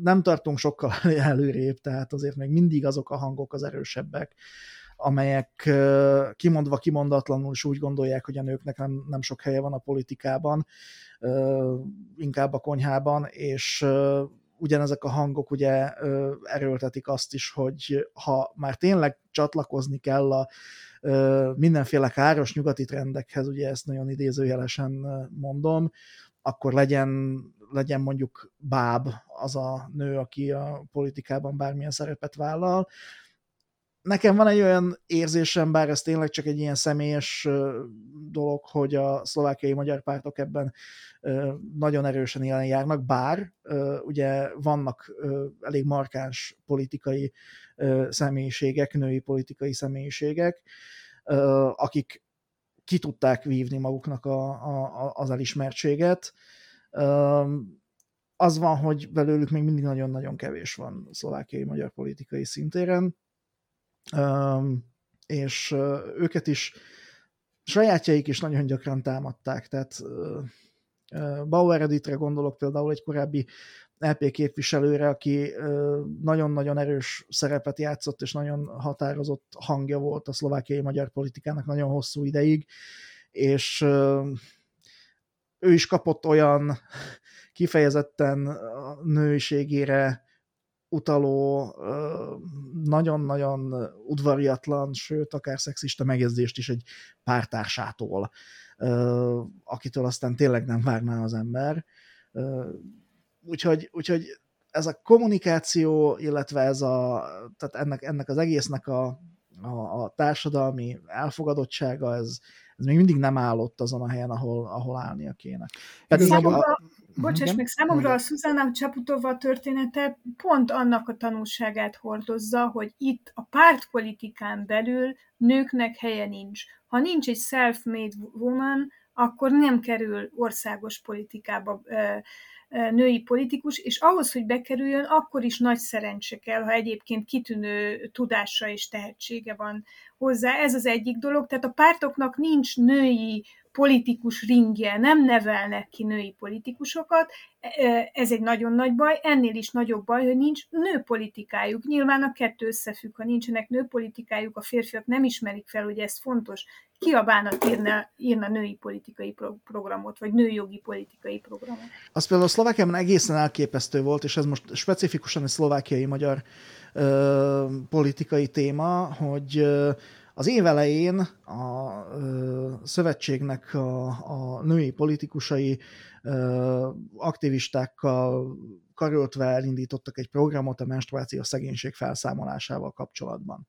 nem tartunk sokkal előrébb, tehát azért még mindig azok a hangok az erősebbek, amelyek kimondva kimondatlanul is úgy gondolják, hogy a nőknek nem, nem sok helye van a politikában, inkább a konyhában, és ugyanezek a hangok ugye erőltetik azt is, hogy ha már tényleg csatlakozni kell a mindenféle káros nyugati trendekhez, ugye ezt nagyon idézőjelesen mondom, akkor legyen, legyen mondjuk báb az a nő, aki a politikában bármilyen szerepet vállal, nekem van egy olyan érzésem, bár ez tényleg csak egy ilyen személyes dolog, hogy a szlovákiai magyar pártok ebben nagyon erősen jelen járnak, bár ugye vannak elég markáns politikai személyiségek, női politikai személyiségek, akik ki tudták vívni maguknak a, a, az elismertséget. Az van, hogy belőlük még mindig nagyon-nagyon kevés van szlovákiai magyar politikai szintéren, és őket is sajátjaik is nagyon gyakran támadták, tehát Bauer Editre gondolok például egy korábbi LP képviselőre, aki nagyon-nagyon erős szerepet játszott, és nagyon határozott hangja volt a szlovákiai magyar politikának nagyon hosszú ideig, és ő is kapott olyan kifejezetten nőiségére utaló, nagyon-nagyon udvariatlan, sőt, akár szexista megjegyzést is egy pártársától, akitől aztán tényleg nem várná az ember. Úgyhogy, úgyhogy ez a kommunikáció, illetve ez a, tehát ennek, ennek az egésznek a, a, a társadalmi elfogadottsága, ez, ez még mindig nem állott azon a helyen, ahol, ahol állnia kéne. Pedig a, Bocsáss meg, számomra a Szuzana Csaputova története pont annak a tanulságát hordozza, hogy itt a pártpolitikán belül nőknek helye nincs. Ha nincs egy self-made woman, akkor nem kerül országos politikába női politikus, és ahhoz, hogy bekerüljön, akkor is nagy szerencse kell, ha egyébként kitűnő tudása és tehetsége van hozzá. Ez az egyik dolog. Tehát a pártoknak nincs női politikus ringje, nem nevelnek ki női politikusokat, ez egy nagyon nagy baj, ennél is nagyobb baj, hogy nincs nőpolitikájuk. Nyilván a kettő összefügg, ha nincsenek nőpolitikájuk, a férfiak nem ismerik fel, hogy ez fontos, kiabálnak írna, írna női politikai programot, vagy nőjogi politikai programot. Az például a Szlovákiában egészen elképesztő volt, és ez most specifikusan egy szlovákiai magyar politikai téma, hogy ö, az év elején a szövetségnek a, a női politikusai ö, aktivistákkal karöltve elindítottak egy programot a menstruáció szegénység felszámolásával kapcsolatban.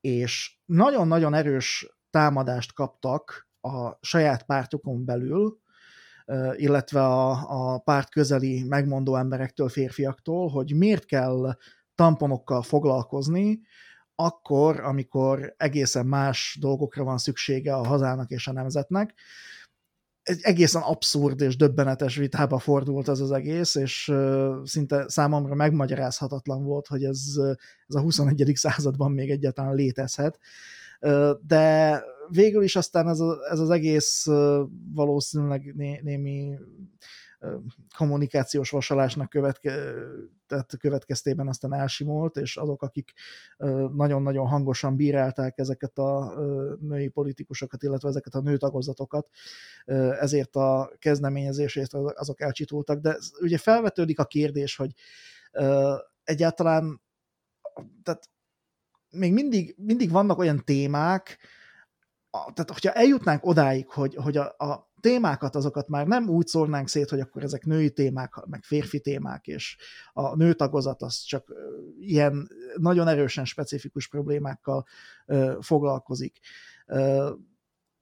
És nagyon-nagyon erős támadást kaptak a saját pártokon belül, illetve a, a párt közeli megmondó emberektől, férfiaktól, hogy miért kell tamponokkal foglalkozni, akkor, amikor egészen más dolgokra van szüksége a hazának és a nemzetnek. Egy egészen abszurd és döbbenetes vitába fordult ez az egész, és szinte számomra megmagyarázhatatlan volt, hogy ez, ez a 21. században még egyáltalán létezhet. De végül is aztán ez, a, ez az egész valószínűleg né, némi kommunikációs vasalásnak követke, tehát következtében aztán elsimult, és azok, akik nagyon-nagyon hangosan bírálták ezeket a női politikusokat, illetve ezeket a nőtagozatokat, ezért a kezdeményezésért azok elcsitultak. De ugye felvetődik a kérdés, hogy egyáltalán tehát még mindig, mindig vannak olyan témák, tehát hogyha eljutnánk odáig, hogy, hogy a, a témákat, azokat már nem úgy szórnánk szét, hogy akkor ezek női témák, meg férfi témák, és a nőtagozat az csak ilyen nagyon erősen specifikus problémákkal foglalkozik.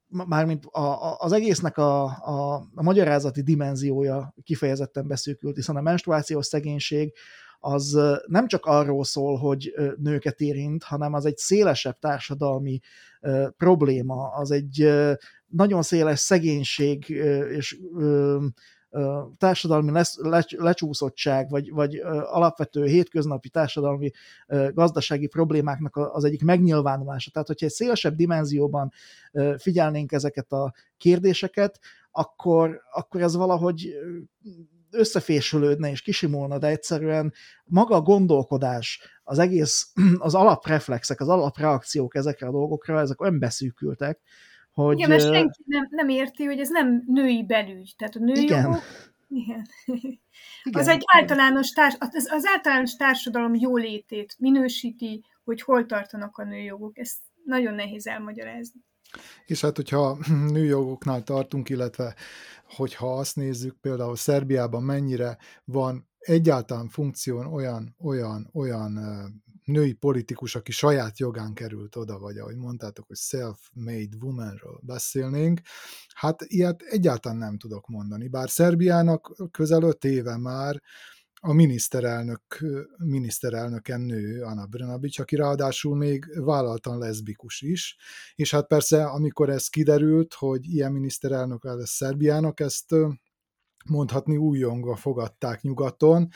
Mármint a, a, az egésznek a, a, a magyarázati dimenziója kifejezetten beszűkült, hiszen a menstruációs szegénység az nem csak arról szól, hogy nőket érint, hanem az egy szélesebb társadalmi probléma, az egy nagyon széles szegénység és társadalmi lecsúszottság, vagy, vagy alapvető hétköznapi társadalmi gazdasági problémáknak az egyik megnyilvánulása. Tehát, hogyha egy szélesebb dimenzióban figyelnénk ezeket a kérdéseket, akkor, akkor ez valahogy összefésülődne és kisimulna, de egyszerűen maga a gondolkodás, az egész, az alapreflexek, az alapreakciók ezekre a dolgokra, ezek olyan beszűkültek, hogy... Igen, mert senki nem, nem érti, hogy ez nem női belügy. Tehát a női igen. Jogok, igen. igen. Az egy általános, társ, az, az általános társadalom jólétét minősíti, hogy hol tartanak a nőjogok. Ezt nagyon nehéz elmagyarázni. És hát, hogyha nőjogoknál tartunk, illetve hogyha azt nézzük, például Szerbiában mennyire van egyáltalán funkción olyan, olyan, olyan női politikus, aki saját jogán került oda, vagy ahogy mondtátok, hogy self-made womanről beszélnénk, hát ilyet egyáltalán nem tudok mondani. Bár Szerbiának közel öt éve már a miniszterelnök, miniszterelnöken nő, Anna Brnabics, aki ráadásul még vállaltan leszbikus is, és hát persze, amikor ez kiderült, hogy ilyen miniszterelnök lesz Szerbiának, ezt mondhatni újongva fogadták nyugaton,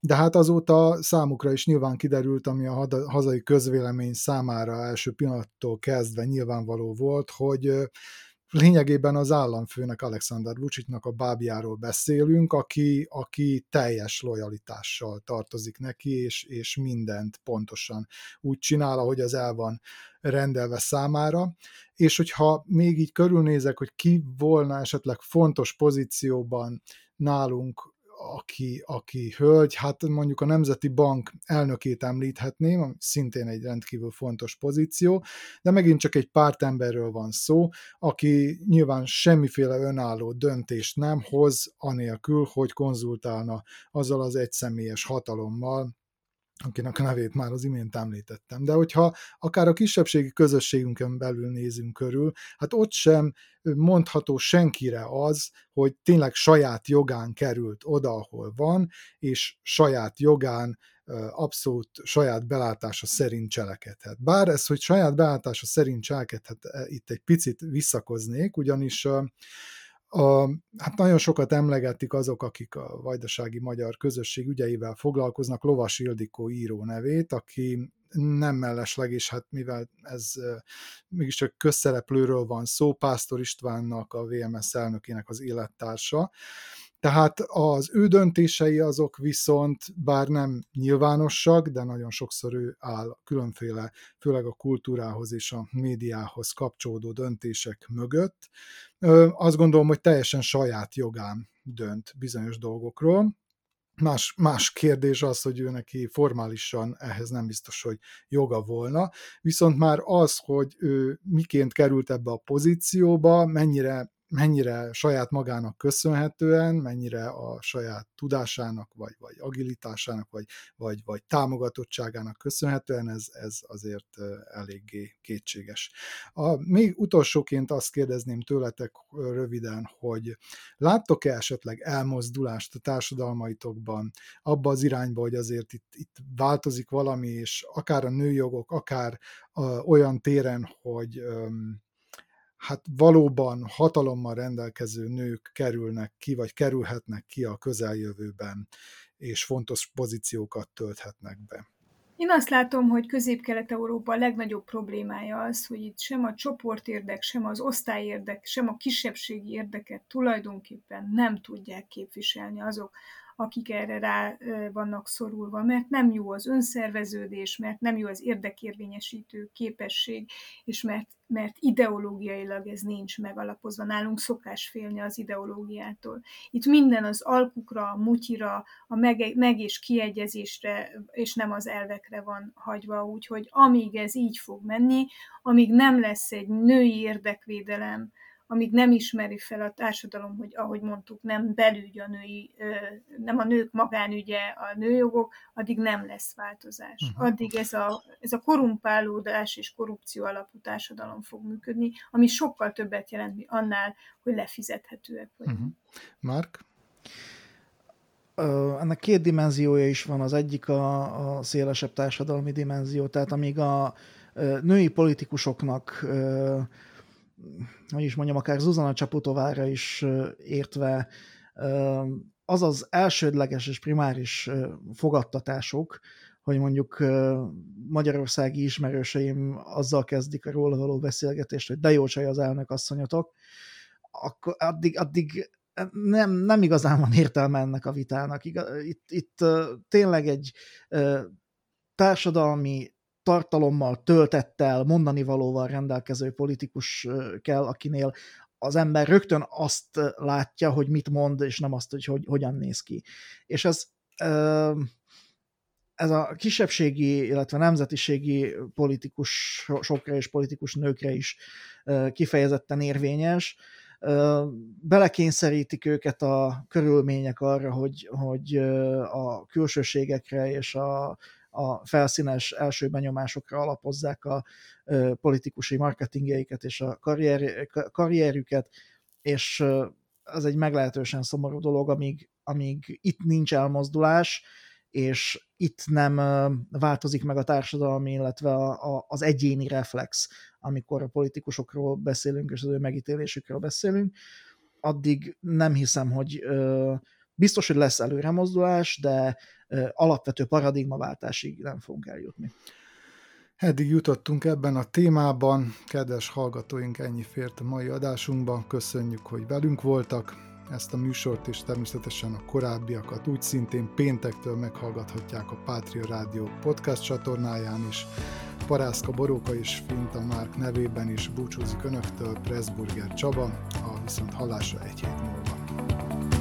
de hát azóta számukra is nyilván kiderült, ami a hazai közvélemény számára első pillanattól kezdve nyilvánvaló volt, hogy lényegében az államfőnek, Alexander Vucicnak a bábjáról beszélünk, aki, aki teljes lojalitással tartozik neki, és, és mindent pontosan úgy csinál, ahogy az el van rendelve számára, és hogyha még így körülnézek, hogy ki volna esetleg fontos pozícióban nálunk aki, aki hölgy, hát mondjuk a Nemzeti Bank elnökét említhetném, szintén egy rendkívül fontos pozíció, de megint csak egy pártemberről van szó, aki nyilván semmiféle önálló döntést nem hoz, anélkül, hogy konzultálna azzal az egyszemélyes hatalommal, akinek a nevét már az imént említettem. De hogyha akár a kisebbségi közösségünkön belül nézünk körül, hát ott sem mondható senkire az, hogy tényleg saját jogán került oda, ahol van, és saját jogán abszolút saját belátása szerint cselekedhet. Bár ez, hogy saját belátása szerint cselekedhet, itt egy picit visszakoznék, ugyanis a, hát nagyon sokat emlegetik azok, akik a vajdasági magyar közösség ügyeivel foglalkoznak, Lovas Ildikó író nevét, aki nem mellesleg, és hát mivel ez mégiscsak közszereplőről van szó, Pásztor Istvánnak, a VMS elnökének az élettársa, tehát az ő döntései azok viszont, bár nem nyilvánosak, de nagyon sokszor ő áll különféle, főleg a kultúrához és a médiához kapcsolódó döntések mögött. Azt gondolom, hogy teljesen saját jogán dönt bizonyos dolgokról. Más, más kérdés az, hogy ő neki formálisan ehhez nem biztos, hogy joga volna, viszont már az, hogy ő miként került ebbe a pozícióba, mennyire mennyire saját magának köszönhetően, mennyire a saját tudásának, vagy, vagy agilitásának, vagy, vagy, vagy támogatottságának köszönhetően, ez, ez azért eléggé kétséges. A, még utolsóként azt kérdezném tőletek röviden, hogy láttok-e esetleg elmozdulást a társadalmaitokban abba az irányba, hogy azért itt, itt változik valami, és akár a nőjogok, akár a, olyan téren, hogy öm, hát valóban hatalommal rendelkező nők kerülnek ki, vagy kerülhetnek ki a közeljövőben, és fontos pozíciókat tölthetnek be. Én azt látom, hogy Közép-Kelet-Európa legnagyobb problémája az, hogy itt sem a csoportérdek, sem az osztályérdek, sem a kisebbségi érdeket tulajdonképpen nem tudják képviselni azok, akik erre rá vannak szorulva, mert nem jó az önszerveződés, mert nem jó az érdekérvényesítő képesség, és mert, mert ideológiailag ez nincs megalapozva. Nálunk szokás félni az ideológiától. Itt minden az alkukra, a mutyira, a meg, meg és kiegyezésre, és nem az elvekre van hagyva, úgyhogy amíg ez így fog menni, amíg nem lesz egy női érdekvédelem, amíg nem ismeri fel a társadalom, hogy ahogy mondtuk, nem belügy a női, nem a nők magánügye a nőjogok, addig nem lesz változás. Uh-huh. Addig ez a, ez a korumpálódás és korrupció alapú társadalom fog működni, ami sokkal többet jelent, mint annál, hogy lefizethetőek vagyunk. Uh-huh. Mark? ennek két dimenziója is van. Az egyik a, a szélesebb társadalmi dimenzió, tehát amíg a női politikusoknak hogy is mondjam, akár Zuzana Csaputovára is értve, az az elsődleges és primáris fogadtatások, hogy mondjuk magyarországi ismerőseim azzal kezdik a róla való beszélgetést, hogy de jó csaj az elnök asszonyotok, akkor addig, addig nem, nem igazán van értelme ennek a vitának. Itt, itt tényleg egy társadalmi tartalommal, töltettel, mondani valóval rendelkező politikus kell, akinél az ember rögtön azt látja, hogy mit mond, és nem azt, hogy, hogy hogyan néz ki. És ez, ez a kisebbségi, illetve nemzetiségi politikusokra és politikus nőkre is kifejezetten érvényes. Belekényszerítik őket a körülmények arra, hogy, hogy a külsőségekre és a a felszínes első benyomásokra alapozzák a politikusi marketingjeiket és a karrier, karrierüket, és ez egy meglehetősen szomorú dolog, amíg, amíg itt nincs elmozdulás, és itt nem változik meg a társadalmi, illetve a, a, az egyéni reflex, amikor a politikusokról beszélünk, és az ő megítélésükről beszélünk, addig nem hiszem, hogy biztos, hogy lesz előremozdulás, de alapvető paradigmaváltásig nem fogunk eljutni. Eddig jutottunk ebben a témában, kedves hallgatóink, ennyi fért a mai adásunkban, köszönjük, hogy velünk voltak, ezt a műsort és természetesen a korábbiakat úgy szintén péntektől meghallgathatják a Pátria Rádió podcast csatornáján is. Parászka Boróka és Finta Márk nevében is búcsúzik Önöktől Pressburger Csaba, a viszont hallásra egy hét múlva.